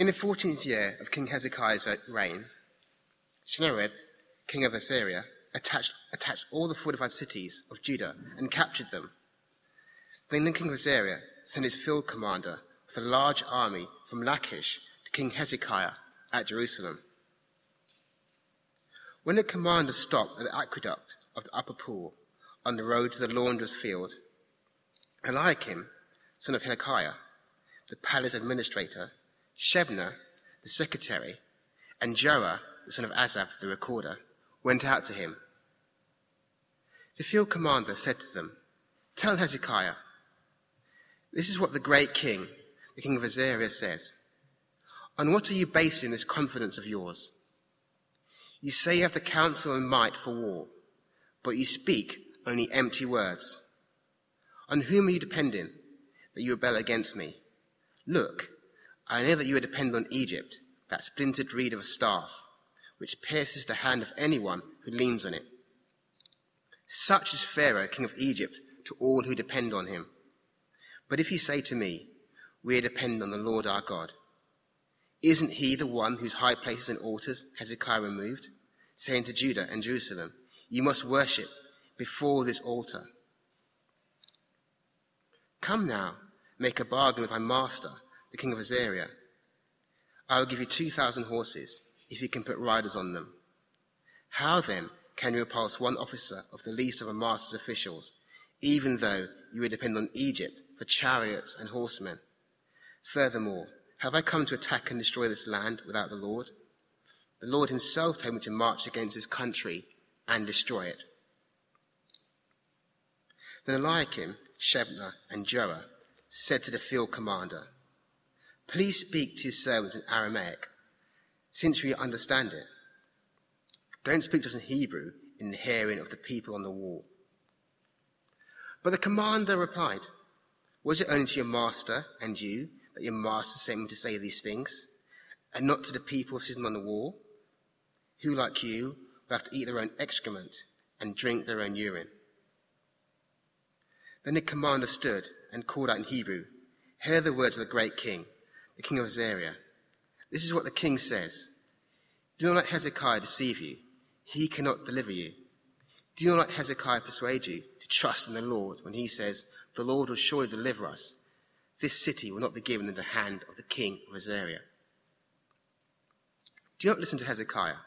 In the fourteenth year of King Hezekiah's reign, Sennacherib, king of Assyria, attached, attached all the fortified cities of Judah and captured them. Then the king of Assyria sent his field commander with a large army from Lachish to King Hezekiah at Jerusalem. When the commander stopped at the aqueduct of the upper pool on the road to the launderer's field, Eliakim, son of Hilkiah, the palace administrator, Shebna, the secretary, and Joah, the son of Asaph, the recorder, went out to him. The field commander said to them, Tell Hezekiah, this is what the great king, the king of Assyria, says. On what are you basing this confidence of yours? You say you have the counsel and might for war, but you speak only empty words. On whom are you depending that you rebel against me? Look, I know that you are dependent on Egypt, that splintered reed of a staff, which pierces the hand of anyone who leans on it. Such is Pharaoh, king of Egypt, to all who depend on him. But if you say to me, We depend on the Lord our God, isn't he the one whose high places and altars Hezekiah removed, saying to Judah and Jerusalem, You must worship before this altar? Come now, make a bargain with my master, the king of Assyria. I will give you 2,000 horses if you can put riders on them. How then can you repulse one officer of the least of a master's officials, even though you would depend on Egypt for chariots and horsemen? Furthermore, have I come to attack and destroy this land without the Lord? The Lord himself told me to march against this country and destroy it. Then Eliakim, Shebna, and Joah said to the field commander, Please speak to your servants in Aramaic, since we understand it. Don't speak to us in Hebrew in the hearing of the people on the wall. But the commander replied, Was it only to your master and you that your master sent me to say these things, and not to the people sitting on the wall, who, like you, will have to eat their own excrement and drink their own urine. Then the commander stood and called out in Hebrew, Hear the words of the great king, the king of Assyria. This is what the king says Do not let Hezekiah deceive you, he cannot deliver you. Do not let Hezekiah persuade you to trust in the Lord when he says, The Lord will surely deliver us this city will not be given into the hand of the king of Assyria. Do not listen to Hezekiah.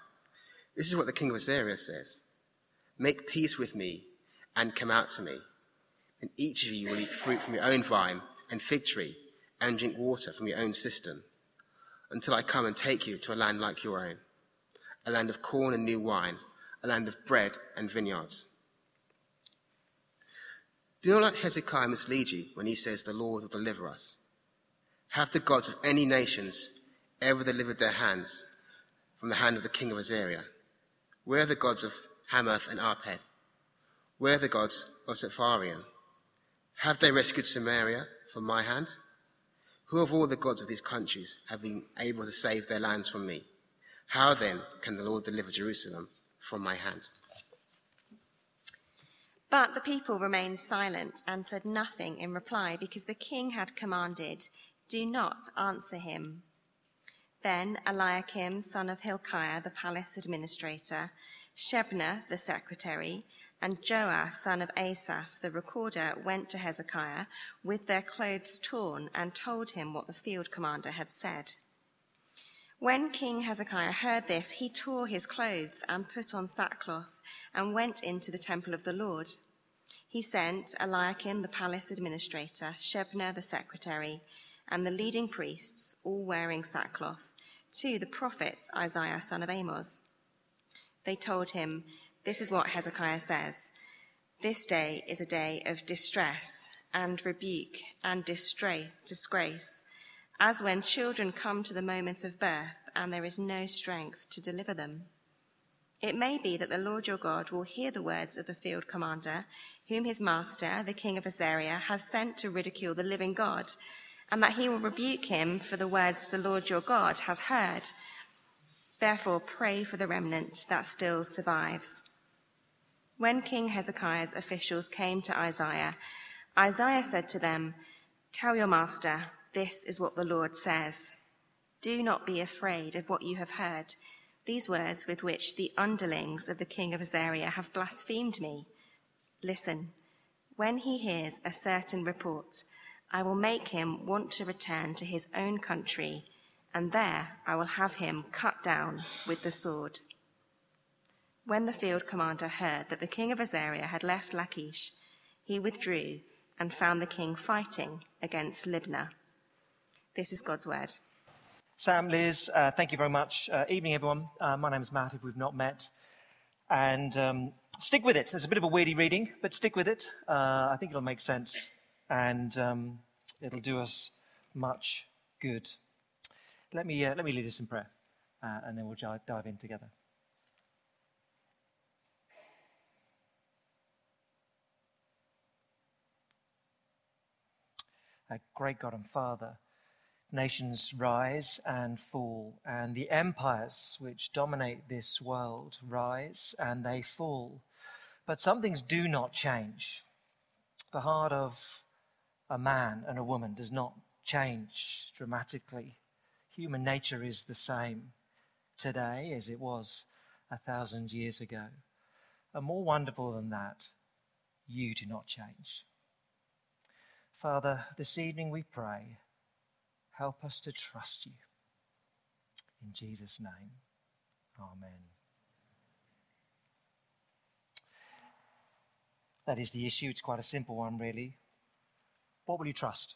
This is what the king of Assyria says Make peace with me and come out to me. And each of you will eat fruit from your own vine and fig tree and drink water from your own cistern until I come and take you to a land like your own, a land of corn and new wine, a land of bread and vineyards. Do not let Hezekiah mislead you when he says the Lord will deliver us. Have the gods of any nations ever delivered their hands from the hand of the king of Assyria? Where are the gods of Hamath and Arpad? Where are the gods of Sepharvaim? Have they rescued Samaria from my hand? Who of all the gods of these countries have been able to save their lands from me? How then can the Lord deliver Jerusalem from my hand? But the people remained silent and said nothing in reply because the king had commanded, Do not answer him. Then Eliakim, son of Hilkiah, the palace administrator, Shebna, the secretary, and Joah, son of Asaph, the recorder, went to Hezekiah with their clothes torn and told him what the field commander had said. When King Hezekiah heard this, he tore his clothes and put on sackcloth and went into the temple of the Lord. He sent Eliakim, the palace administrator, Shebna, the secretary, and the leading priests, all wearing sackcloth, to the prophet Isaiah, son of Amos. They told him, This is what Hezekiah says This day is a day of distress and rebuke and disgrace, as when children come to the moment of birth and there is no strength to deliver them. It may be that the Lord your God will hear the words of the field commander, whom his master, the king of Assyria, has sent to ridicule the living God, and that he will rebuke him for the words the Lord your God has heard. Therefore, pray for the remnant that still survives. When King Hezekiah's officials came to Isaiah, Isaiah said to them, Tell your master, this is what the Lord says. Do not be afraid of what you have heard, these words with which the underlings of the king of Assyria have blasphemed me. Listen, when he hears a certain report, I will make him want to return to his own country, and there I will have him cut down with the sword. When the field commander heard that the king of Assyria had left Lachish, he withdrew and found the king fighting against Libnah. This is God's word. Sam, Liz, uh, thank you very much. Uh, evening, everyone. Uh, my name is Matt, if we've not met. And um, stick with it. It's a bit of a weirdy reading, but stick with it. Uh, I think it'll make sense and um, it'll do us much good. Let me, uh, let me lead us in prayer, uh, and then we'll dive in together. A great God and Father, nations rise and fall, and the empires which dominate this world rise and they fall. But some things do not change. The heart of a man and a woman does not change dramatically. Human nature is the same today as it was a thousand years ago. And more wonderful than that, you do not change. Father, this evening we pray, help us to trust you. In Jesus' name, Amen. That is the issue. It's quite a simple one, really. What will you trust?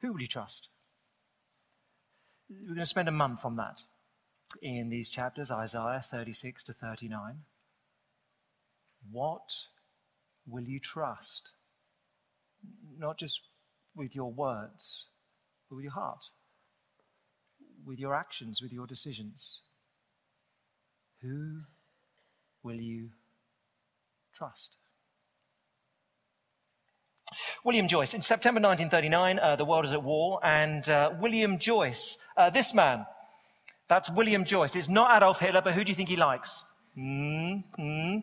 Who will you trust? We're going to spend a month on that in these chapters, Isaiah 36 to 39. What will you trust? Not just with your words, but with your heart, with your actions, with your decisions. Who will you trust. William Joyce. In September 1939, uh, the world is at war, and uh, William Joyce, uh, this man, that's William Joyce, is not Adolf Hitler, but who do you think he likes? Mm-hmm.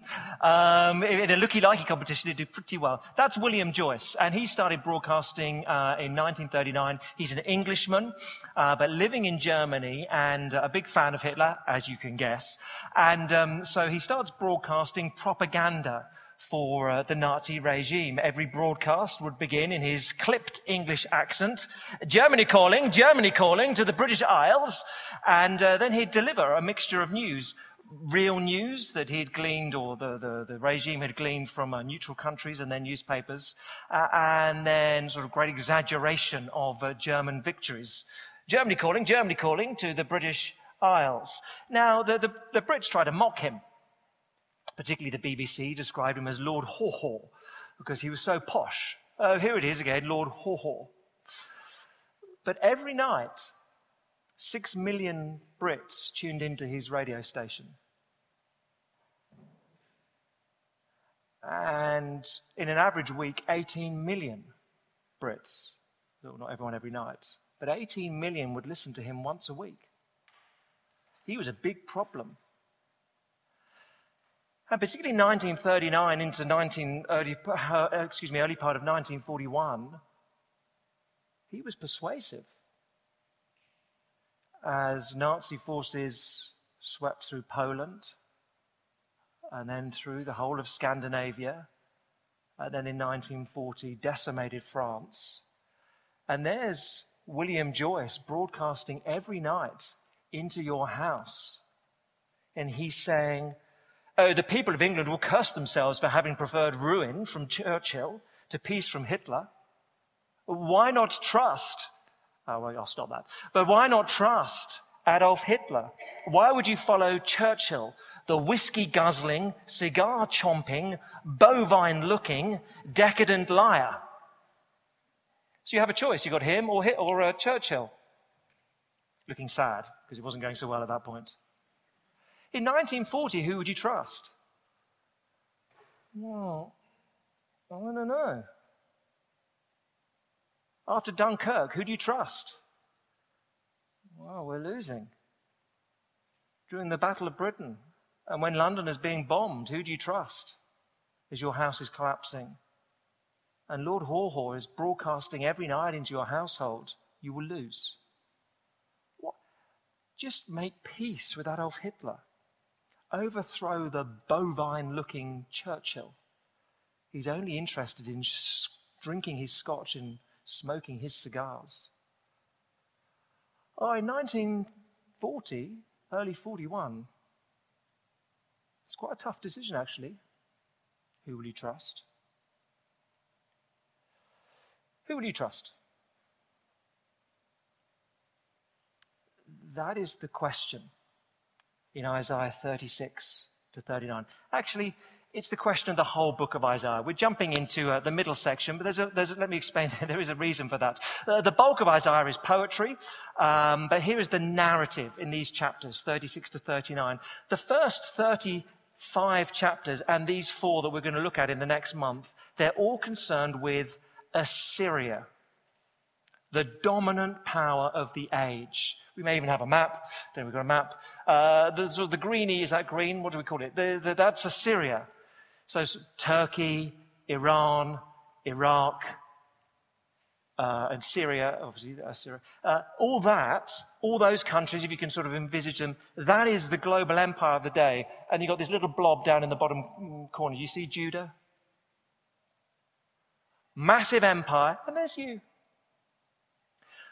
Um, in a looky-likey competition, he did pretty well. That's William Joyce, and he started broadcasting uh, in 1939. He's an Englishman, uh, but living in Germany, and a big fan of Hitler, as you can guess. And um, so he starts broadcasting propaganda for uh, the Nazi regime. Every broadcast would begin in his clipped English accent, Germany calling, Germany calling to the British Isles, and uh, then he'd deliver a mixture of news real news that he'd gleaned or the, the, the regime had gleaned from uh, neutral countries and their newspapers, uh, and then sort of great exaggeration of uh, German victories. Germany calling, Germany calling to the British Isles. Now, the, the, the Brits try to mock him. Particularly the BBC described him as Lord Haw Haw because he was so posh. Oh, here it is again, Lord Haw Haw. But every night, Six million Brits tuned into his radio station. And in an average week, 18 million Brits, not everyone every night, but 18 million would listen to him once a week. He was a big problem. And particularly 1939 into 19, early, uh, excuse me, early part of 1941, he was persuasive as Nazi forces swept through Poland and then through the whole of Scandinavia, and then in 1940 decimated France. And there's William Joyce broadcasting every night into your house. And he's saying, Oh, the people of England will curse themselves for having preferred ruin from Churchill to peace from Hitler. Why not trust Oh, well, I'll stop that. But why not trust Adolf Hitler? Why would you follow Churchill, the whiskey guzzling, cigar chomping, bovine looking, decadent liar? So you have a choice. You've got him or, or uh, Churchill. Looking sad because it wasn't going so well at that point. In 1940, who would you trust? Well, I don't know. After Dunkirk, who do you trust? Well, we're losing. During the Battle of Britain, and when London is being bombed, who do you trust as your house is collapsing? and Lord Haw Haw is broadcasting every night into your household, you will lose. What? Just make peace with Adolf Hitler. Overthrow the bovine looking Churchill. He's only interested in drinking his scotch and smoking his cigars. Oh, in 1940, early 41, it's quite a tough decision, actually. Who will you trust? Who will you trust? That is the question in Isaiah 36 to 39. Actually, it's the question of the whole book of Isaiah. We're jumping into uh, the middle section, but there's a, there's a, let me explain. there is a reason for that. Uh, the bulk of Isaiah is poetry, um, but here is the narrative in these chapters, 36 to 39. The first 35 chapters and these four that we're going to look at in the next month, they're all concerned with Assyria, the dominant power of the age. We may even have a map. Then we've got a map. Uh, the, sort of the greeny, is that green? What do we call it? The, the, that's Assyria. So Turkey, Iran, Iraq, uh, and Syria, obviously, uh, Syria. Uh, all that, all those countries, if you can sort of envisage them, that is the global empire of the day. And you've got this little blob down in the bottom corner. You see Judah? Massive empire, and there's you.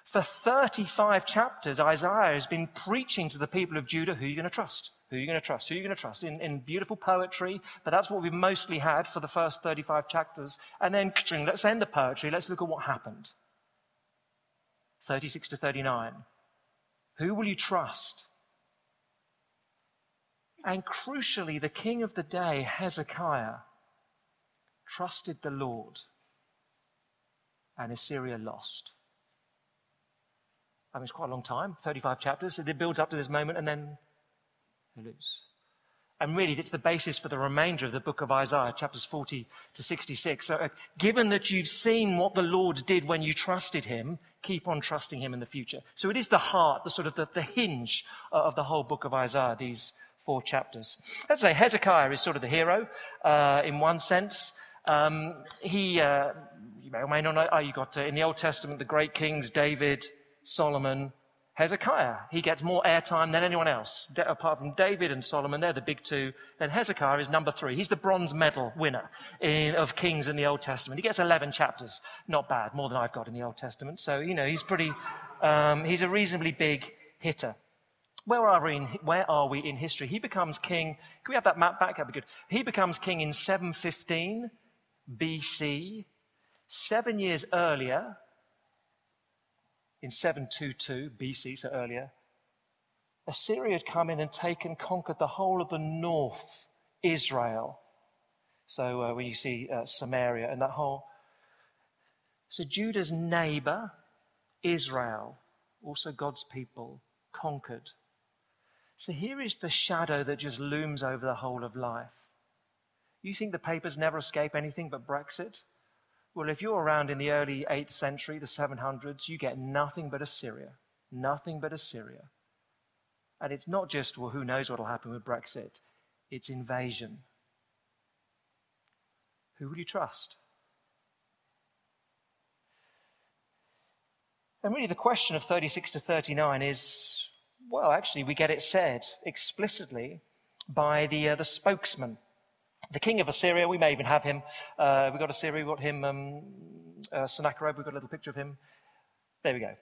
For 35 chapters, Isaiah has been preaching to the people of Judah who are you going to trust? Who are you going to trust? Who are you going to trust? In, in beautiful poetry, but that's what we've mostly had for the first 35 chapters. And then, let's end the poetry. Let's look at what happened. 36 to 39. Who will you trust? And crucially, the king of the day, Hezekiah, trusted the Lord, and Assyria lost. I mean, it's quite a long time, 35 chapters. It builds up to this moment and then they lose. And really, it's the basis for the remainder of the book of Isaiah, chapters 40 to 66. So, uh, given that you've seen what the Lord did when you trusted him, keep on trusting him in the future. So, it is the heart, the sort of the, the hinge uh, of the whole book of Isaiah, these four chapters. Let's say Hezekiah is sort of the hero uh, in one sense. Um, he, uh, you may or may not know, oh, you got uh, in the Old Testament the great kings David, Solomon, Hezekiah. He gets more airtime than anyone else. De- apart from David and Solomon, they're the big two. Then Hezekiah is number three. He's the bronze medal winner in, of kings in the Old Testament. He gets 11 chapters. Not bad, more than I've got in the Old Testament. So, you know, he's pretty, um, he's a reasonably big hitter. Where are, we in, where are we in history? He becomes king. Can we have that map back? That'd be good. He becomes king in 715 BC. Seven years earlier, in 722 BC, so earlier, Assyria had come in and taken, conquered the whole of the north, Israel. So uh, when you see uh, Samaria and that whole. So Judah's neighbor, Israel, also God's people, conquered. So here is the shadow that just looms over the whole of life. You think the papers never escape anything but Brexit? Well, if you're around in the early 8th century, the 700s, you get nothing but Assyria. Nothing but Assyria. And it's not just, well, who knows what will happen with Brexit? It's invasion. Who will you trust? And really, the question of 36 to 39 is well, actually, we get it said explicitly by the, uh, the spokesman the king of Assyria, we may even have him. Uh, we've got Assyria, we've got him, um, uh, Sennacherib, we've got a little picture of him. There we go.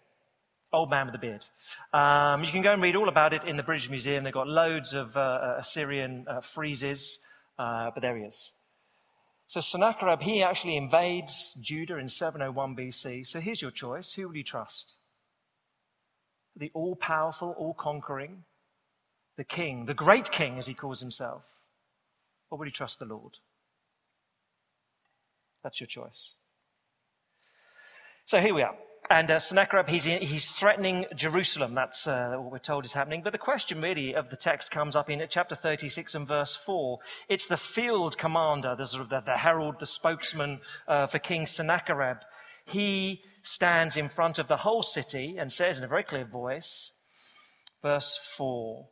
Old man with a beard. Um, you can go and read all about it in the British Museum. They've got loads of uh, uh Assyrian uh, friezes, uh, but there he is. So Sennacherib, he actually invades Judah in 701 BC. So here's your choice. Who will you trust? The all powerful, all conquering, the king, the great king, as he calls himself or will you trust the Lord? That's your choice. So here we are. And uh, Sennacherib, he's, in, he's threatening Jerusalem. That's uh, what we're told is happening. But the question really of the text comes up in chapter 36 and verse 4. It's the field commander, the, sort of the, the herald, the spokesman uh, for King Sennacherib. He stands in front of the whole city and says in a very clear voice, verse 4,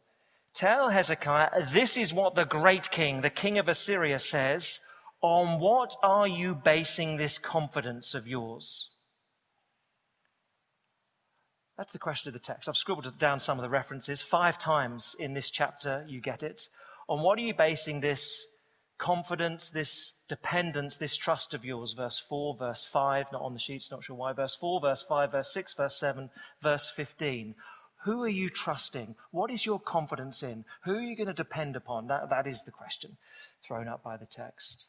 Tell Hezekiah, this is what the great king, the king of Assyria says On what are you basing this confidence of yours? That's the question of the text. I've scribbled down some of the references. Five times in this chapter, you get it. On what are you basing this confidence, this dependence, this trust of yours? Verse 4, verse 5, not on the sheets, not sure why. Verse 4, verse 5, verse 6, verse 7, verse 15. Who are you trusting? What is your confidence in? Who are you going to depend upon? That, that is the question thrown up by the text.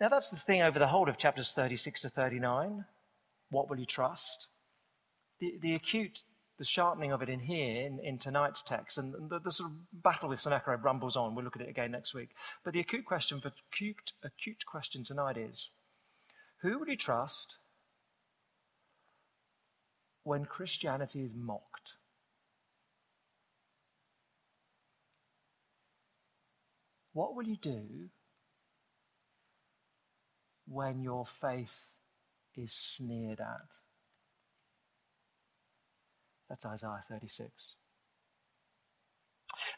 Now, that's the thing over the whole of chapters 36 to 39. What will you trust? The, the acute, the sharpening of it in here, in, in tonight's text, and the, the, sort of battle with Sennacherib rumbles on. We'll look at it again next week. But the acute question for acute, acute question tonight is who will you trust when Christianity is mocked? What will you do when your faith is sneered at. That's Isaiah 36.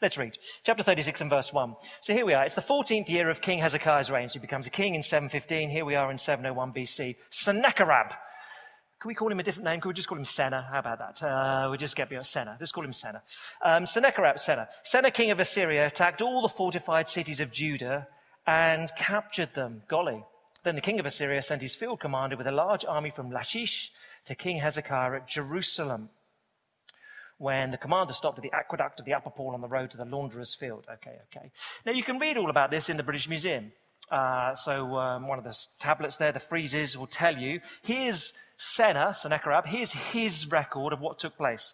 Let's read chapter 36 and verse 1. So here we are. It's the 14th year of King Hezekiah's reign. So he becomes a king in 715. Here we are in 701 BC. Sennacherib. Can we call him a different name? Can we just call him Senna? How about that? Uh, we just get beyond Senna. Let's call him Senna. Um, Sennacherib, Senna. Senna, king of Assyria, attacked all the fortified cities of Judah and captured them. Golly. Then the king of Assyria sent his field commander with a large army from Lachish to King Hezekiah at Jerusalem. When the commander stopped at the aqueduct of the upper pool on the road to the launderer's field. Okay, okay. Now you can read all about this in the British Museum. Uh, so um, one of the tablets there, the friezes, will tell you. Here's Senna, Sennacherib. Here's his record of what took place.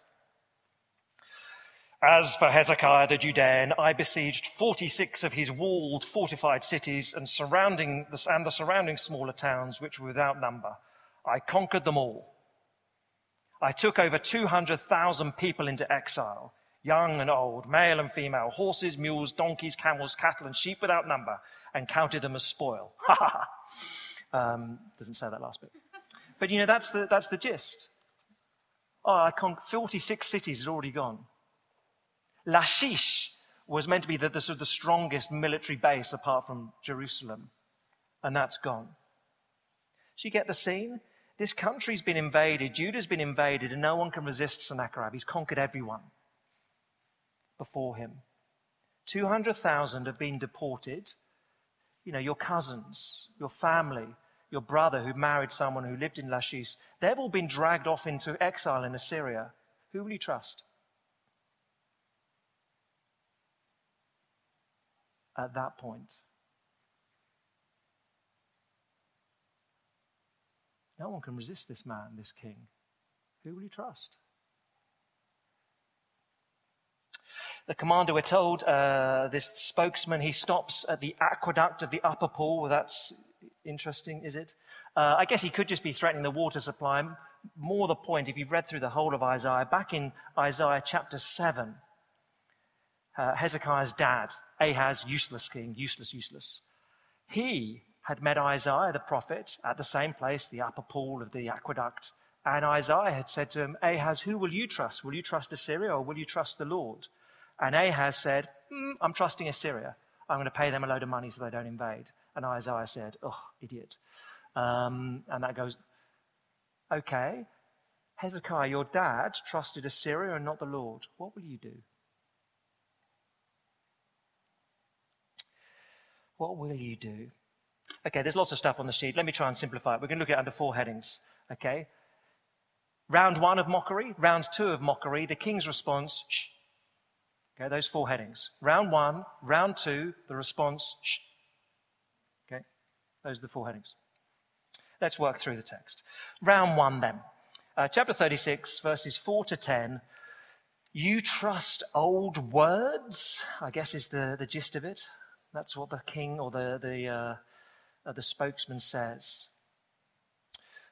As for Hezekiah the Judean, I besieged 46 of his walled, fortified cities and, surrounding and the surrounding smaller towns, which were without number. I conquered them all. I took over 200,000 people into exile, young and old, male and female, horses, mules, donkeys, camels, cattle, and sheep without number, and counted them as spoil. Um, doesn't say that last bit. But you know, that's the, that's the gist. Oh, I con- 46 cities had already gone. Lachish was meant to be the, the, sort of the strongest military base apart from Jerusalem, and that's gone. So you get the scene? This country's been invaded, Judah's been invaded, and no one can resist Sennacherib. He's conquered everyone before him. 200,000 have been deported. You know, your cousins, your family, your brother who married someone who lived in Lachish, they've all been dragged off into exile in Assyria. Who will you trust? at that point. No one can resist this man, this king. Who will you trust? The commander, we're told, uh, this spokesman, he stops at the aqueduct of the upper pool. Well, that's interesting, is it? Uh, I guess he could just be threatening the water supply. More the point, if you've read through the whole of Isaiah, back in Isaiah chapter 7, uh, Hezekiah's dad, Ahaz, useless king, useless, useless. He had met Isaiah the prophet at the same place, the upper pool of the aqueduct. And Isaiah had said to him, Ahaz, who will you trust? Will you trust Assyria or will you trust the Lord? And Ahaz said, mm, I'm trusting Assyria. I'm going to pay them a load of money so they don't invade. And Isaiah said, Oh, idiot. Um, and that goes, Okay, Hezekiah, your dad trusted Assyria and not the Lord. What will you do? What will you do? Okay, there's lots of stuff on the sheet. Let me try and simplify it. We're going to look at it under four headings. Okay? Round one of mockery, round two of mockery, the king's response, shh. Okay, those four headings. Round one, round two, the response, shh. Okay, those are the four headings. Let's work through the text. Round one, then. Uh, chapter 36, verses 4 to 10. You trust old words, I guess is the, the gist of it. That's what the king or the, the, uh, uh, the spokesman says.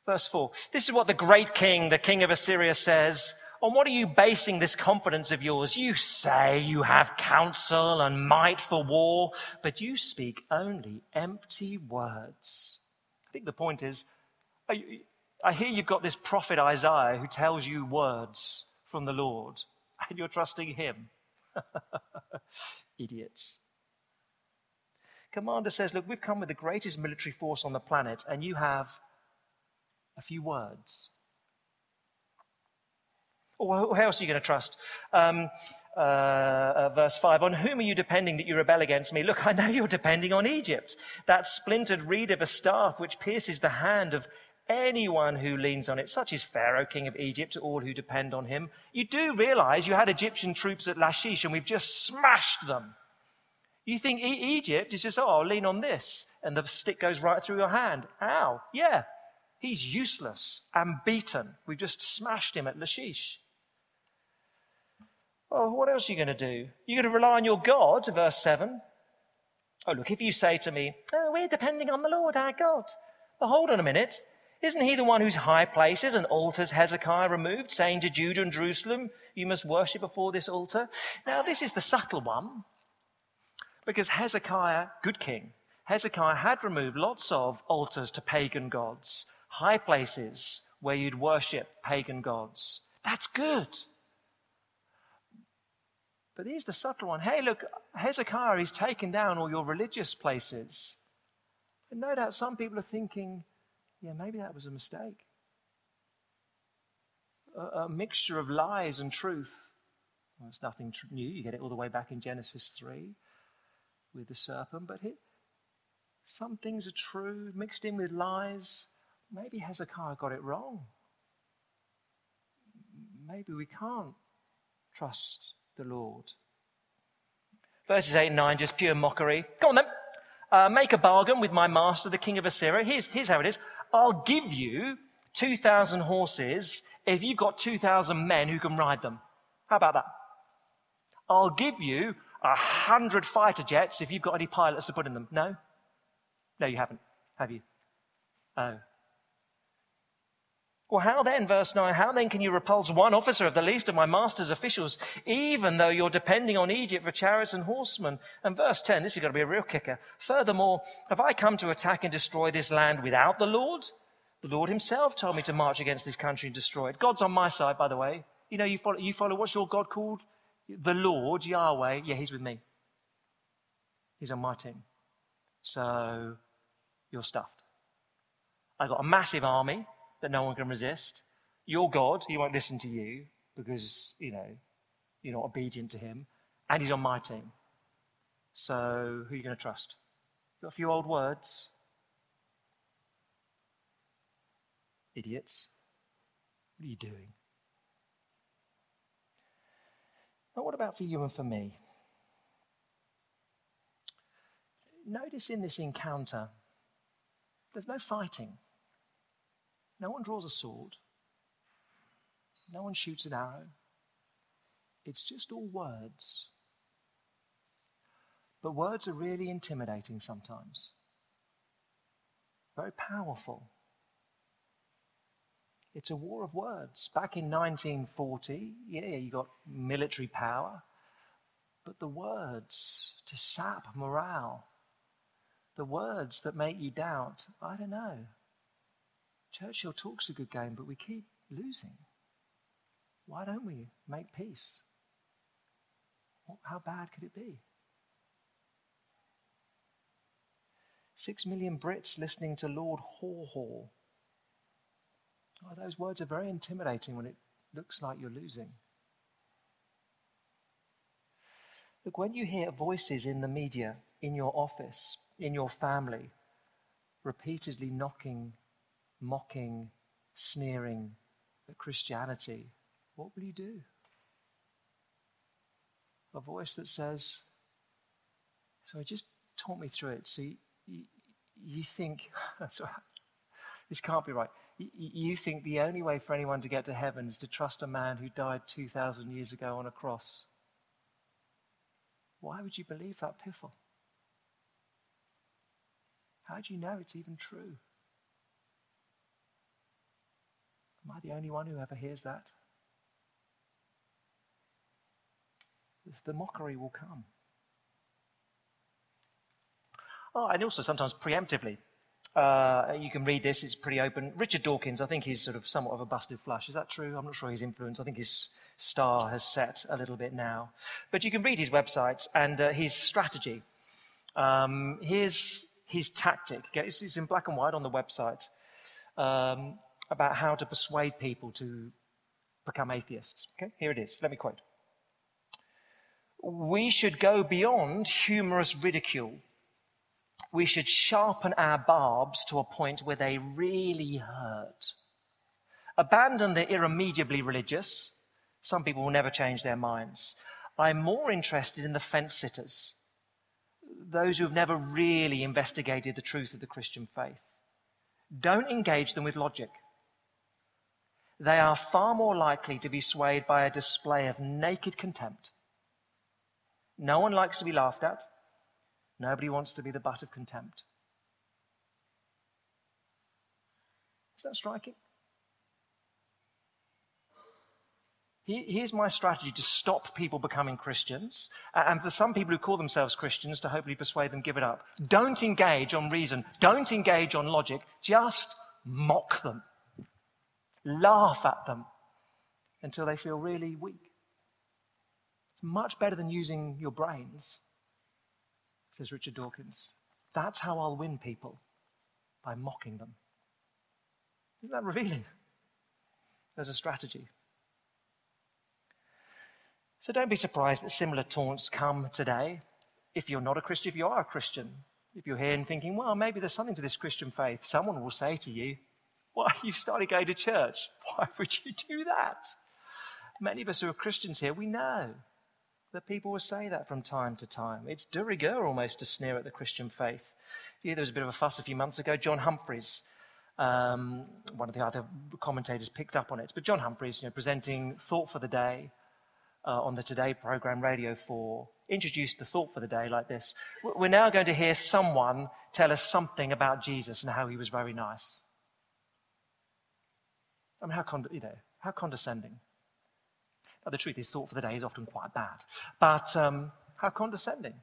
Verse 4 This is what the great king, the king of Assyria, says. On what are you basing this confidence of yours? You say you have counsel and might for war, but you speak only empty words. I think the point is I hear you've got this prophet Isaiah who tells you words from the Lord, and you're trusting him. Idiots. Commander says, Look, we've come with the greatest military force on the planet, and you have a few words. Who else are you going to trust? Um, uh, uh, verse 5 On whom are you depending that you rebel against me? Look, I know you're depending on Egypt, that splintered reed of a staff which pierces the hand of anyone who leans on it, such as Pharaoh, king of Egypt, to all who depend on him. You do realize you had Egyptian troops at Lachish and we've just smashed them. You think e- Egypt is just, oh, I'll lean on this, and the stick goes right through your hand. Ow. Yeah. He's useless and beaten. We've just smashed him at Lachish. Oh, what else are you going to do? You're going to rely on your God, verse 7. Oh, look, if you say to me, oh, we're depending on the Lord our God. Well, hold on a minute. Isn't he the one whose high places and altars Hezekiah removed, saying to Judah and Jerusalem, You must worship before this altar? Now, this is the subtle one, because Hezekiah, good king, Hezekiah had removed lots of altars to pagan gods, high places where you'd worship pagan gods. That's good. But here's the subtle one. Hey, look, Hezekiah is taken down all your religious places. And no doubt some people are thinking, yeah, maybe that was a mistake. A, a mixture of lies and truth. Well, it's nothing new. You get it all the way back in Genesis 3 with the serpent. But it, some things are true, mixed in with lies. Maybe Hezekiah got it wrong. Maybe we can't trust the Lord. Verses 8 and 9, just pure mockery. Go on then. Uh, make a bargain with my master, the king of Assyria. Here's, here's how it is. I'll give you 2,000 horses if you've got 2,000 men who can ride them. How about that? I'll give you 100 fighter jets if you've got any pilots to put in them. No? No, you haven't, have you? Oh. Well, how then, verse 9, how then can you repulse one officer of the least of my master's officials, even though you're depending on Egypt for chariots and horsemen? And verse 10, this is going to be a real kicker. Furthermore, have I come to attack and destroy this land without the Lord? The Lord himself told me to march against this country and destroy it. God's on my side, by the way. You know, you follow, you follow what's your God called? The Lord, Yahweh. Yeah, he's with me. He's on my team. So, you're stuffed. I've got a massive army that no one can resist. Your God, he won't listen to you because, you know, you're not obedient to him. And he's on my team. So who are you going to trust? Got a few old words? Idiots. What are you doing? But what about for you and for me? Notice in this encounter, there's no fighting. No one draws a sword. No one shoots an arrow. It's just all words. But words are really intimidating sometimes, very powerful. It's a war of words. Back in 1940, yeah, you got military power, but the words to sap morale, the words that make you doubt, I don't know. Churchill talks a good game, but we keep losing. Why don't we make peace? How bad could it be? Six million Brits listening to Lord Haw Haw. Oh, those words are very intimidating when it looks like you're losing. Look, when you hear voices in the media, in your office, in your family, repeatedly knocking mocking, sneering at Christianity, what will you do? A voice that says, So just talk me through it. So you, you, you think, this can't be right. You, you think the only way for anyone to get to heaven is to trust a man who died 2,000 years ago on a cross. Why would you believe that piffle? How do you know it's even true? Am I the only one who ever hears that? The mockery will come. Oh, and also sometimes preemptively. Uh, you can read this, it's pretty open. Richard Dawkins, I think he's sort of somewhat of a busted flush. Is that true? I'm not sure his influence. I think his star has set a little bit now. But you can read his website and uh, his strategy Um, here's his tactic. It's, it's, in black and white on the website um, about how to persuade people to become atheists. Okay, here it is. Let me quote. We should go beyond humorous ridicule. We should sharpen our barbs to a point where they really hurt. Abandon the irremediably religious. Some people will never change their minds. I'm more interested in the fence sitters, those who've never really investigated the truth of the Christian faith. Don't engage them with logic. They are far more likely to be swayed by a display of naked contempt. No one likes to be laughed at. Nobody wants to be the butt of contempt. Is that striking? Here's my strategy to stop people becoming Christians, and for some people who call themselves Christians, to hopefully persuade them give it up. Don't engage on reason, don't engage on logic, just mock them, laugh at them until they feel really weak. It's much better than using your brains, says Richard Dawkins. That's how I'll win people, by mocking them. Isn't that revealing? There's a strategy. So don't be surprised that similar taunts come today. If you're not a Christian, if you are a Christian, if you're here and thinking, well, maybe there's something to this Christian faith, someone will say to you, why, are you've started going to church. Why would you do that? Many of us who are Christians here, we know that people will say that from time to time. It's de rigueur almost to sneer at the Christian faith. Yeah, there was a bit of a fuss a few months ago. John Humphrys, um, one of the other commentators, picked up on it. But John Humphrys, you know, presenting Thought for the Day, uh, on the Today program, Radio 4, introduced the thought for the day like this. We're now going to hear someone tell us something about Jesus and how he was very nice. I mean, how, you know, how condescending. The truth is, thought for the day is often quite bad. But um, how condescending.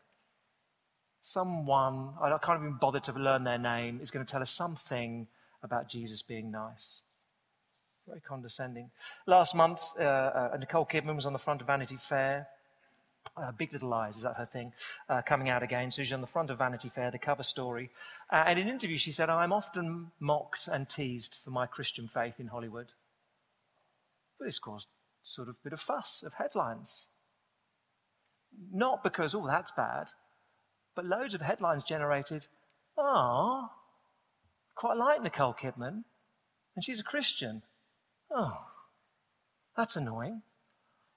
Someone, I can't even bother to learn their name, is going to tell us something about Jesus being nice. Very condescending. Last month, uh, uh, Nicole Kidman was on the front of Vanity Fair. Uh, Big Little Lies, is that her thing? Uh, coming out again. So she's on the front of Vanity Fair, the cover story. Uh, and in an interview, she said, I'm often mocked and teased for my Christian faith in Hollywood. But this caused sort of bit of fuss of headlines. Not because, oh, that's bad, but loads of headlines generated, ah, quite like Nicole Kidman, and she's a Christian. Oh, that's annoying.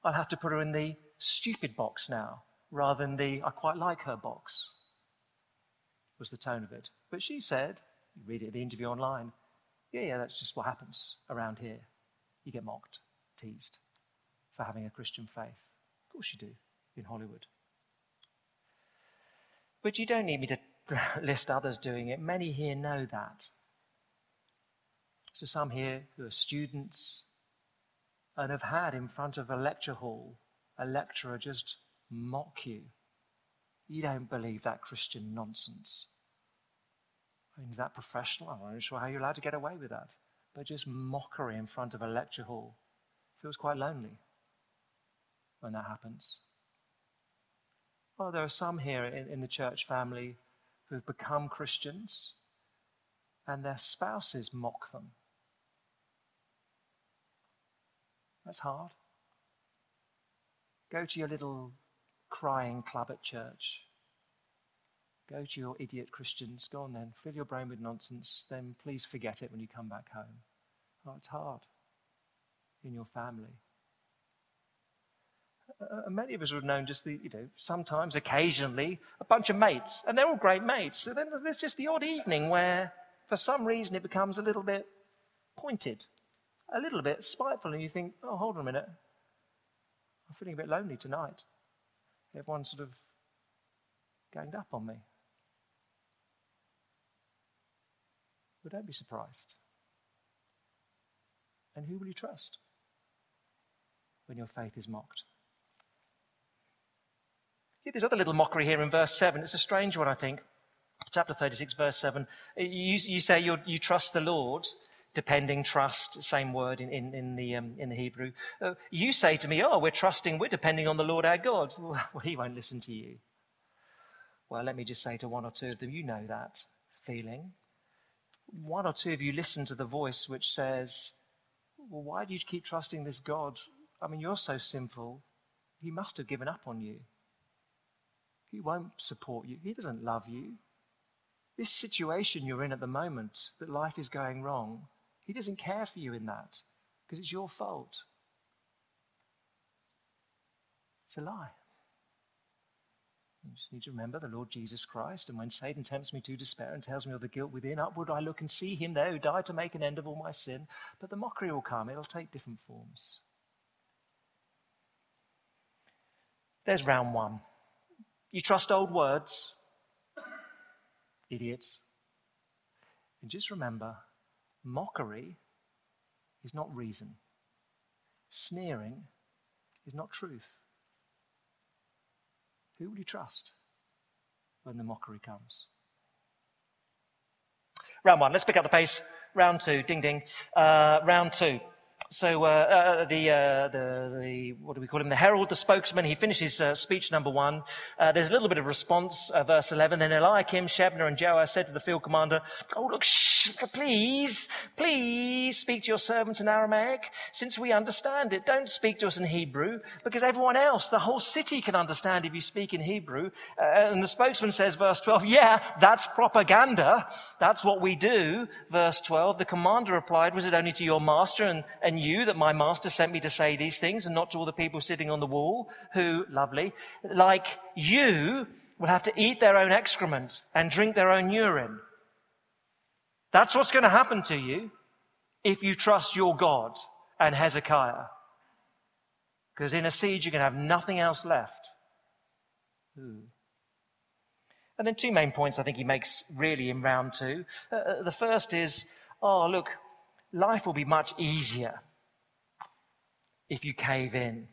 I'll have to put her in the stupid box now rather than the I quite like her box, was the tone of it. But she said, you read it in the interview online, yeah, yeah, that's just what happens around here. You get mocked, teased for having a Christian faith. Of course you do in Hollywood. But you don't need me to list others doing it. Many here know that. So, some here who are students and have had in front of a lecture hall a lecturer just mock you. You don't believe that Christian nonsense. I mean, is that professional? I'm not sure how you're allowed to get away with that. But just mockery in front of a lecture hall feels quite lonely when that happens. Well, there are some here in, in the church family who have become Christians and their spouses mock them That's hard. Go to your little crying club at church. Go to your idiot Christians. Go on then. Fill your brain with nonsense. Then please forget it when you come back home. Oh, it's hard in your family. Uh, many of us have known just the, you know, sometimes, occasionally, a bunch of mates, and they're all great mates. So then there's just the odd evening where, for some reason, it becomes a little bit pointed a little bit spiteful, and you think, oh, hold on a minute. I'm feeling a bit lonely tonight. Everyone's sort of ganged up on me. But don't be surprised. And who will you trust when your faith is mocked? Yeah, there's other little mockery here in verse 7. It's a strange one, I think. Chapter 36, verse 7. You, you say you trust the Lord, depending, trust, same word in, in, in the, um, in the Hebrew. Uh, you say to me, oh, we're trusting, we're depending on the Lord our God. Well, he won't listen to you. Well, let me just say to one or two of them, you know that feeling. One or two of you listen to the voice which says, Well, why do you keep trusting this God? I mean, you're so sinful. He must have given up on you. He won't support you. He doesn't love you. This situation you're in at the moment, that life is going wrong, He doesn't care for you in that because it's your fault. It's a lie. You just need to remember the Lord Jesus Christ. And when Satan tempts me to despair and tells me of the guilt within, upward I look and see him there who died to make an end of all my sin. But the mockery will come, it'll take different forms. There's round one. You trust old words, idiots. And just remember mockery is not reason, sneering is not truth. Who will you trust when the mockery comes? Round one, let's pick up the pace. Round two, ding ding. Uh, round two. So uh, uh, the, uh, the, the, what do we call him? The herald, the spokesman, he finishes uh, speech number one. Uh, there's a little bit of response, uh, verse 11. Then Eliakim, Shebna, and Joash said to the field commander, Oh, look, shh, please, please speak to your servants in Aramaic, since we understand it. Don't speak to us in Hebrew, because everyone else, the whole city can understand if you speak in Hebrew. and the spokesman says, verse 12, Yeah, that's propaganda. That's what we do. Verse 12, the commander replied, Was it only to your master and, and you that my master sent me to say these things and not to all the people sitting on the wall who, lovely, like you, will have to eat their own excrement and drink their own urine. That's what's going to happen to you if you trust your God and Hezekiah. Because in a siege, you're going to have nothing else left. Ooh. And then two main points I think he makes really in round two. Uh, uh the first is, oh, look, life will be much easier if you cave in.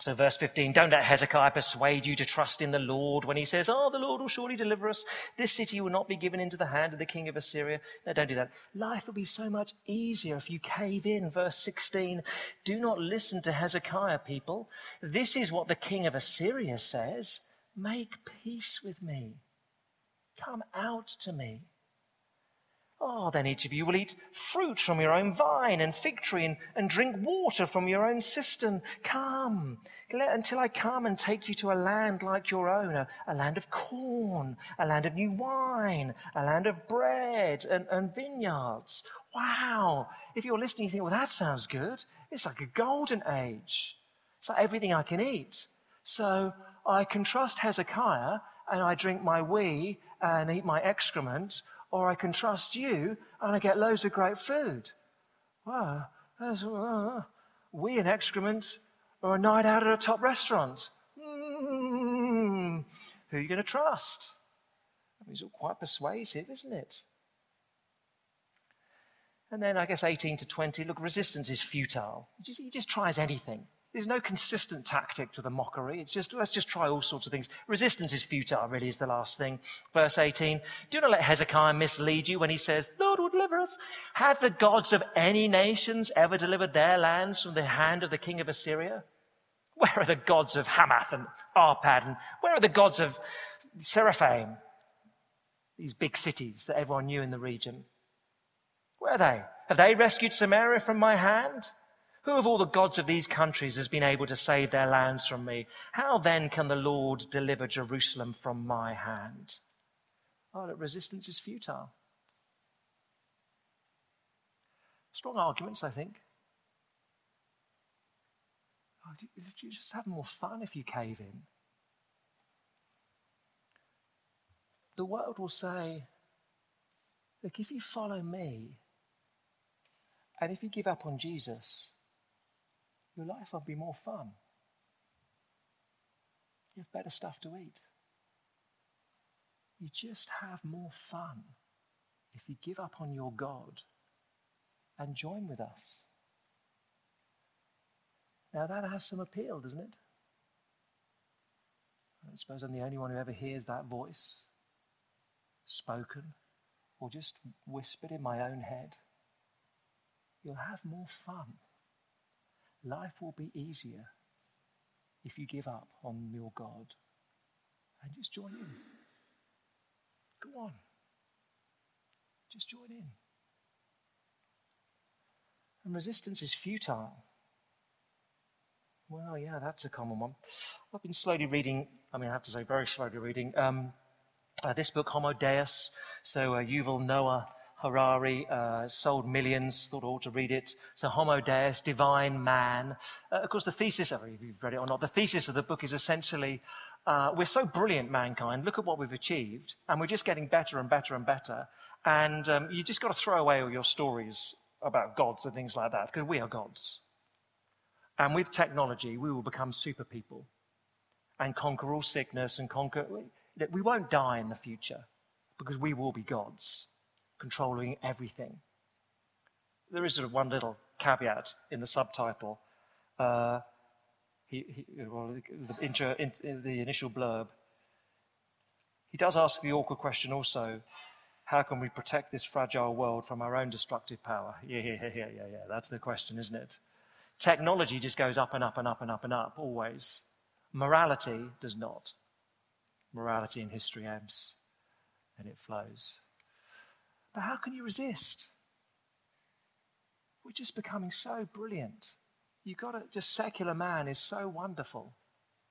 So, verse 15, don't let Hezekiah persuade you to trust in the Lord when he says, Oh, the Lord will surely deliver us. This city will not be given into the hand of the king of Assyria. No, don't do that. Life will be so much easier if you cave in. Verse 16, do not listen to Hezekiah, people. This is what the king of Assyria says Make peace with me. Come out to me. Oh, then each of you will eat fruit from your own vine and fig tree and, and drink water from your own cistern. Come until I come and take you to a land like your own, a, a land of corn, a land of new wine, a land of bread and, and vineyards. Wow. If you're listening, you think, well, that sounds good. It's like a golden age. It's like everything I can eat. So I can trust Hezekiah and I drink my wee and eat my excrement or I can trust you and I get loads of great food. Wow, uh, wee and excrement or a night out at a top restaurant. Mm, who are you going to trust? I mean, it's all quite persuasive, isn't it? And then I guess 18 to 20, look, resistance is futile. Just, he just tries anything. There's no consistent tactic to the mockery. It's just, let's just try all sorts of things. Resistance is futile, really, is the last thing. Verse 18. Do not let Hezekiah mislead you when he says, Lord will deliver us. Have the gods of any nations ever delivered their lands from the hand of the king of Assyria? Where are the gods of Hamath and Arpad? And where are the gods of Sepharvaim? These big cities that everyone knew in the region. Where are they? Have they rescued Samaria from my hand? Who of all the gods of these countries has been able to save their lands from me? How then can the Lord deliver Jerusalem from my hand? Oh, that resistance is futile. Strong arguments, I think. Oh, you just have more fun if you cave in? The world will say, look, if you follow me, and if you give up on Jesus, your life will be more fun. You have better stuff to eat. You just have more fun if you give up on your God and join with us. Now that has some appeal, doesn't it? I don't suppose I'm the only one who ever hears that voice spoken or just whispered in my own head. You'll have more fun life will be easier if you give up on your God and just join in. Go on. Just join in. And resistance is futile. Well, yeah, that's a common one. I've been slowly reading, I mean, I have to say, very slowly reading um, uh, this book, Homo Deus. So, uh, Yuval Noah Harari uh, sold millions, thought I ought to read it. So, Homo Deus, divine man. Uh, of course, the thesis, I don't know if you've read it or not, the thesis of the book is essentially uh, we're so brilliant, mankind. Look at what we've achieved. And we're just getting better and better and better. And um, you just got to throw away all your stories about gods and things like that because we are gods. And with technology, we will become super people and conquer all sickness and conquer. We won't die in the future because we will be gods controlling everything. There is sort of one little caveat in the subtitle. Uh, he, he, well, the, intro, in, the initial blurb. He does ask the awkward question also how can we protect this fragile world from our own destructive power? Yeah, yeah, yeah, yeah, yeah. That's the question, isn't it? Technology just goes up and up and up and up and up, always. Morality does not. Morality in history ebbs and it flows. But how can you resist? We're just becoming so brilliant. You've got to, just secular man is so wonderful.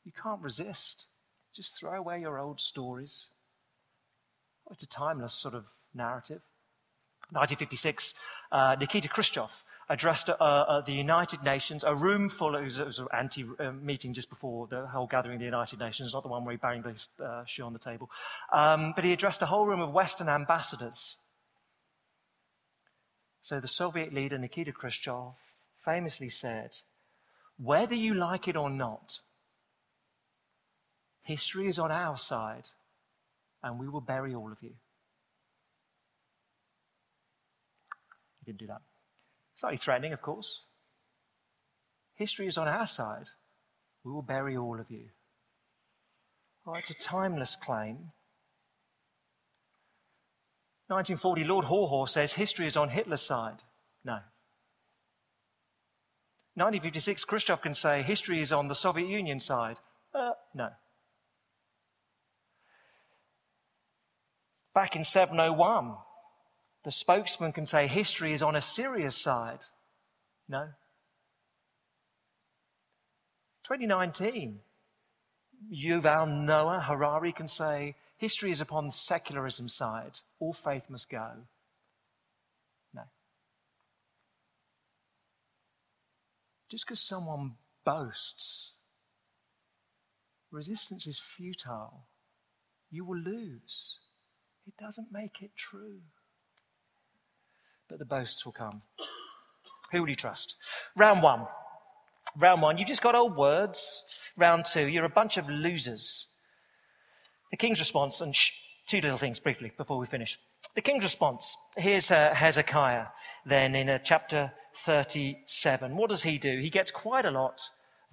You can't resist. Just throw away your old stories. It's a timeless sort of narrative. 1956, uh, Nikita Khrushchev addressed uh, uh, the United Nations, a room full, it was, it was an anti uh, meeting just before the whole gathering of the United Nations, not the one where he banged his uh, shoe on the table. Um, but he addressed a whole room of Western ambassadors. So the Soviet leader, Nikita Khrushchev, famously said, Whether you like it or not, history is on our side, and we will bury all of you. He didn't do that. Slightly threatening, of course. History is on our side. We will bury all of you. Oh, it's a timeless claim. 1940, Lord Haw says history is on Hitler's side. No. 1956, Khrushchev can say history is on the Soviet Union side. Uh, no. Back in 701, the spokesman can say history is on Assyria's side. No. 2019, Yuval Noah Harari can say history is upon the secularism side. All faith must go. No. Just because someone boasts, resistance is futile. You will lose. It doesn't make it true but the boasts will come. Who will you trust? Round one. Round one, you just got old words. Round two, you're a bunch of losers. The king's response, and shh, two little things briefly before we finish. The king's response. Here's uh, Hezekiah then in uh, chapter 37. What does he do? He gets quite a lot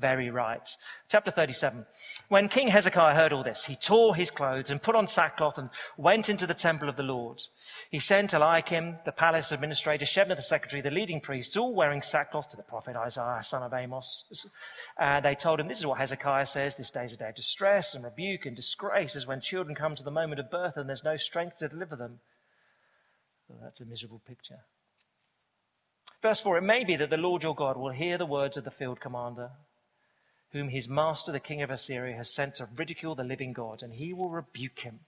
very right. Chapter 37. When King Hezekiah heard all this, he tore his clothes and put on sackcloth and went into the temple of the Lord. He sent Eliakim, the palace administrator, Shebna the secretary, the leading priests, all wearing sackcloth to the prophet Isaiah, son of Amos. And they told him, this is what Hezekiah says, this day is a day of distress and rebuke and disgrace is when children come to the moment of birth and there's no strength to deliver them. Well, that's a miserable picture. Verse 4 It may be that the Lord your God will hear the words of the field commander whom his master, the king of Assyria, has sent to ridicule the living God, and he will rebuke him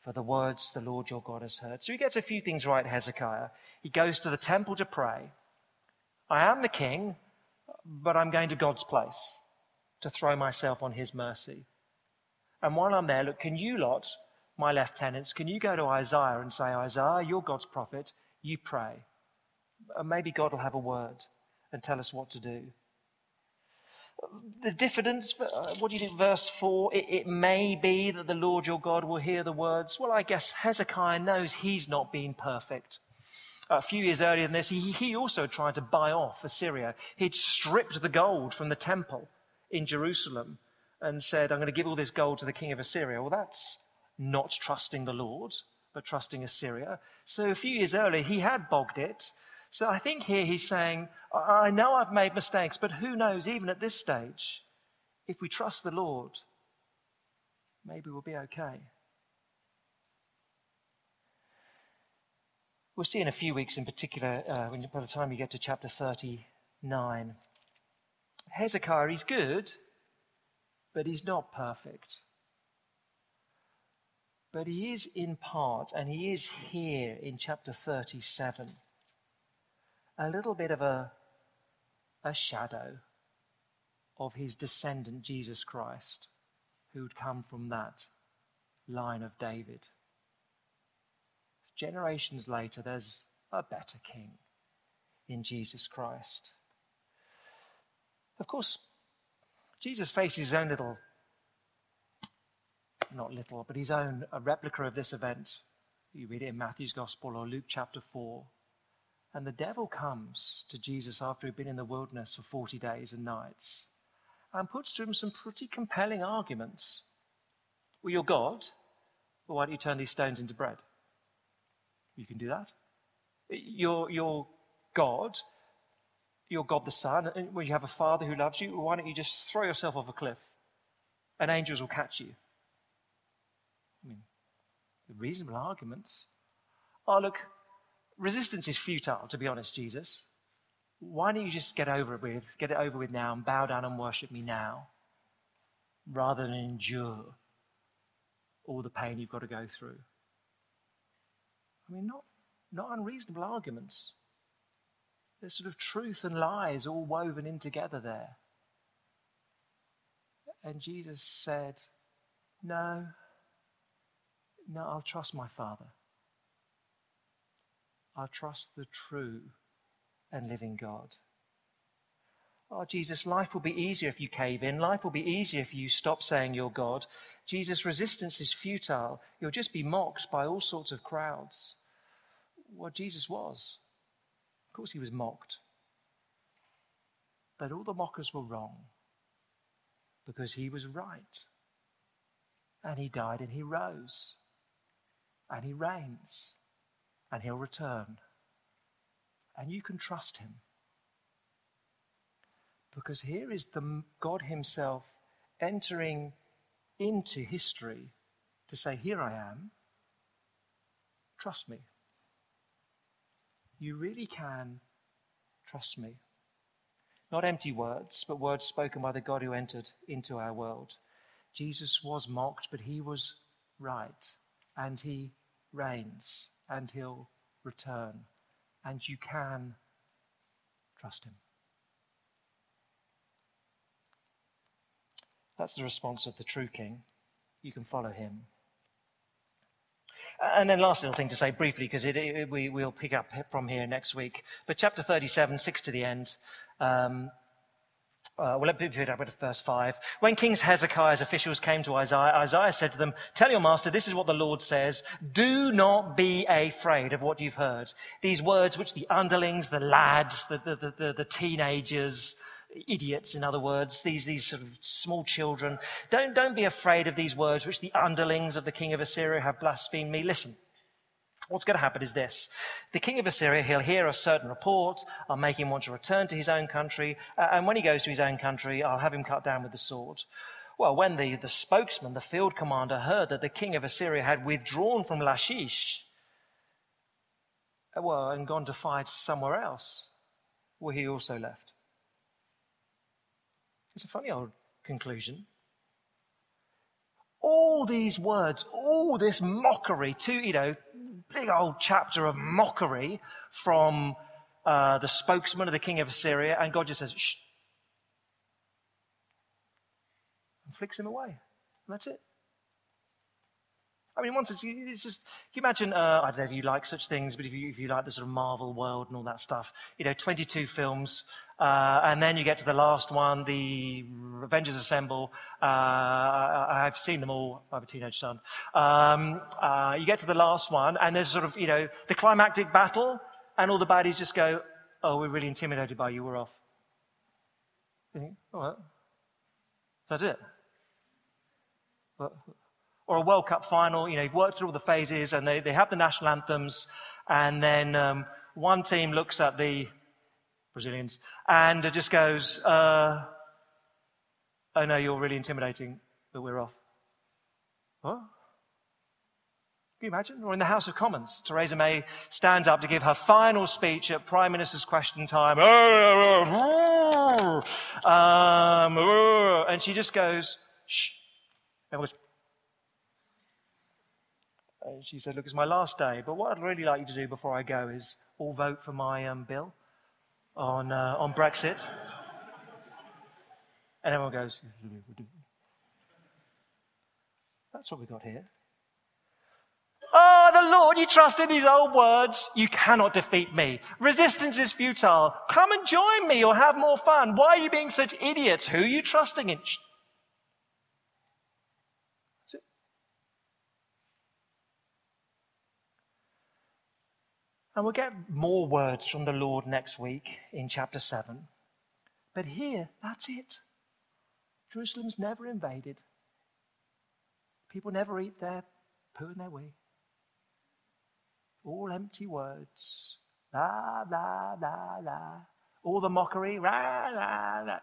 for the words the Lord your God has heard. So he gets a few things right, Hezekiah. He goes to the temple to pray. I am the king, but I'm going to God's place to throw myself on his mercy. And while I'm there, look, can you lot, my lieutenants, can you go to Isaiah and say, Isaiah, you're God's prophet, you pray. And maybe God will have a word and tell us what to do the diffidence, uh, what do you think, verse 4? It, it, may be that the Lord your God will hear the words. Well, I guess Hezekiah knows he's not been perfect. A few years earlier than this, he, he also tried to buy off Assyria. He'd stripped the gold from the temple in Jerusalem and said, I'm going to give all this gold to the king of Assyria. Well, that's not trusting the Lord, but trusting Assyria. So a few years earlier, he had bogged it so I think here he's saying, I know I've made mistakes, but who knows, even at this stage, if we trust the Lord, maybe we'll be okay. We'll see in a few weeks in particular, uh, when, by the time you get to chapter 39. Hezekiah, he's good, but he's not perfect. But he is in part, and he is here in chapter 37, a little bit of a, a shadow of his descendant, Jesus Christ, who would come from that line of David. Generations later, there's a better king in Jesus Christ. Of course, Jesus faces his own little, not little, but his own a replica of this event. You read it in Matthew's Gospel or Luke chapter 4. And the devil comes to Jesus after he'd been in the wilderness for 40 days and nights and puts to him some pretty compelling arguments. Well, you're God, why don't you turn these stones into bread? You can do that. You're, you're God, you're God the Son, and you have a Father who loves you, why don't you just throw yourself off a cliff and angels will catch you? I mean, reasonable arguments. Oh, look, resistance is futile, to be honest, Jesus. Why don't you just get over it with, get it over with now and bow down and worship me now rather than endure all the pain you've got to go through? I mean, not, not unreasonable arguments. There's sort of truth and lies all woven in together there. And Jesus said, No, no, I'll trust my Father. I'll trust the true and living God. Oh, Jesus, life will be easier if you cave in. Life will be easier if you stop saying you're God. Jesus, resistance is futile. You'll just be mocked by all sorts of crowds. What Jesus was. Of course, he was mocked. But all the mockers were wrong because he was right. And he died and he rose. And he reigns. And he'll return. And you can trust him. Because here is the God Himself entering into history to say, Here I am. Trust me. You really can trust me. Not empty words, but words spoken by the God who entered into our world. Jesus was mocked, but he was right, and he reigns, and he'll return, and you can trust him. That's the response of the true king. You can follow him. And then last little thing to say briefly, because we, will pick up from here next week. But chapter 37, 6 to the end. Um, uh, well, let me pick up at verse 5. When King Hezekiah's officials came to Isaiah, Isaiah said to them, Tell your master, this is what the Lord says. Do not be afraid of what you've heard. These words which the underlings, the lads, the, the, the, the teenagers, idiots, in other words, these, these sort of small children. Don't, don't be afraid of these words which the underlings of the king of Assyria have blasphemed me. Listen. What's going to happen is this. The king of Assyria, he'll hear a certain report. I'll make him want to return to his own country. Uh, and when he goes to his own country, I'll have him cut down with the sword. Well, when the, the spokesman, the field commander, heard that the king of Assyria had withdrawn from Lachish, uh, well, and gone to fight somewhere else, well, he also left. It's a funny old conclusion. All these words, all this mockery, two, you know, big old chapter of mockery from uh, the spokesman of the king of Assyria, and God just says, shh, and flicks him away. And that's it. I mean, once it's, it's just, can you imagine, uh, I don't know if you like such things, but if you, if you like the sort of Marvel world and all that stuff, you know, 22 films, uh, and then you get to the last one, the Avengers Assemble. Uh, I, have seen them all. I have a teenage son. Um, uh, you get to the last one, and there's sort of, you know, the climactic battle, and all the baddies just go, oh, we're really intimidated by you, we're off. You think, all right. That's it. But, or a World Cup final. You know, you've worked through all the phases and they, they have the national anthems. And then um, one team looks at the Brazilians and just goes, uh, Oh no, you're really intimidating, but we're off. What? Can you imagine? Or in the House of Commons, Theresa May stands up to give her final speech at Prime Minister's question time. Um, and she just goes, shh. Everyone goes, and she said, Look, it's my last day, but what I'd really like you to do before I go is all vote for my um, bill on, uh, on Brexit. And everyone goes, That's what we got here. Oh, the Lord, you trust in these old words. You cannot defeat me. Resistance is futile. Come and join me or have more fun. Why are you being such idiots? Who are you trusting in? Shh. And we'll get more words from the Lord next week in chapter 7. But here, that's it. Jerusalem's never invaded. People never eat their poo in their way. All empty words. La, la, la, la. All the mockery. Rah, rah, rah.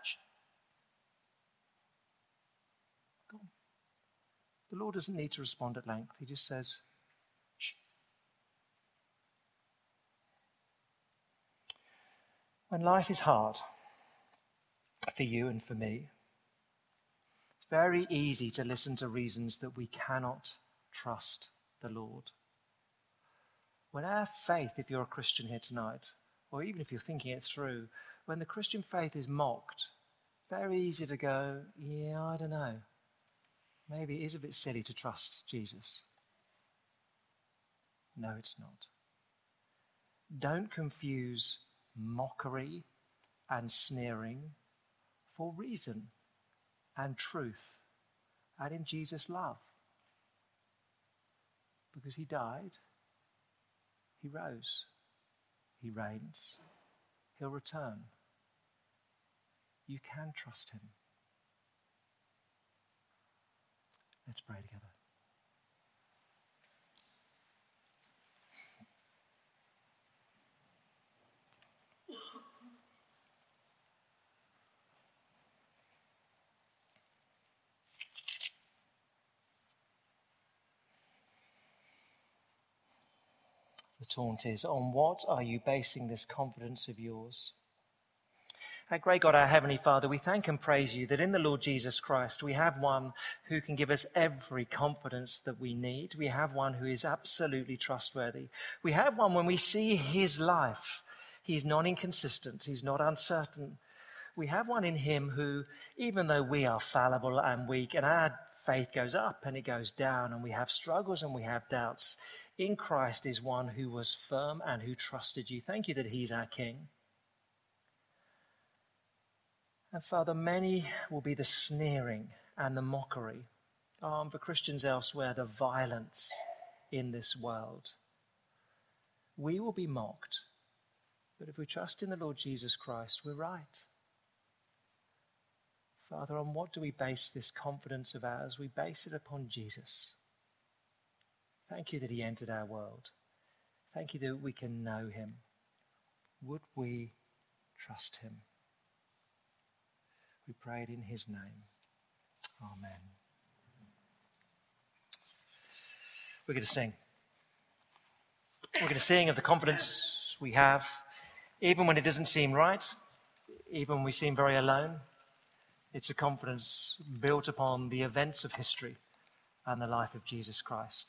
The Lord doesn't need to respond at length. He just says, When life is hard for you and for me, it's very easy to listen to reasons that we cannot trust the Lord. When our faith, if you're a Christian here tonight, or even if you're thinking it through, when the Christian faith is mocked, very easy to go, yeah, I don't know. Maybe it is a bit silly to trust Jesus. No, it's not. Don't confuse mockery and sneering for reason and truth and in Jesus' love. Because he died, he rose, he reigns, he'll return. You can trust him. Let's pray together. Taunt is On what are you basing this confidence of yours? Our great God, our Heavenly Father, we thank and praise you that in the Lord Jesus Christ we have one who can give us every confidence that we need. We have one who is absolutely trustworthy. We have one when we see his life, he's not inconsistent, he's not uncertain. We have one in him who, even though we are fallible and weak and our faith goes up and it goes down, and we have struggles and we have doubts. In Christ is one who was firm and who trusted you. Thank you that He's our King. And Father, many will be the sneering and the mockery. Um, for Christians elsewhere, the violence in this world. We will be mocked. But if we trust in the Lord Jesus Christ, we're right. Father, on what do we base this confidence of ours? We base it upon Jesus. Thank you that He entered our world. Thank you that we can know Him. Would we trust Him? We pray it in His name. Amen. We're going to sing. We're going to sing of the confidence we have, even when it doesn't seem right, even when we seem very alone. It's a confidence built upon the events of history and the life of Jesus Christ.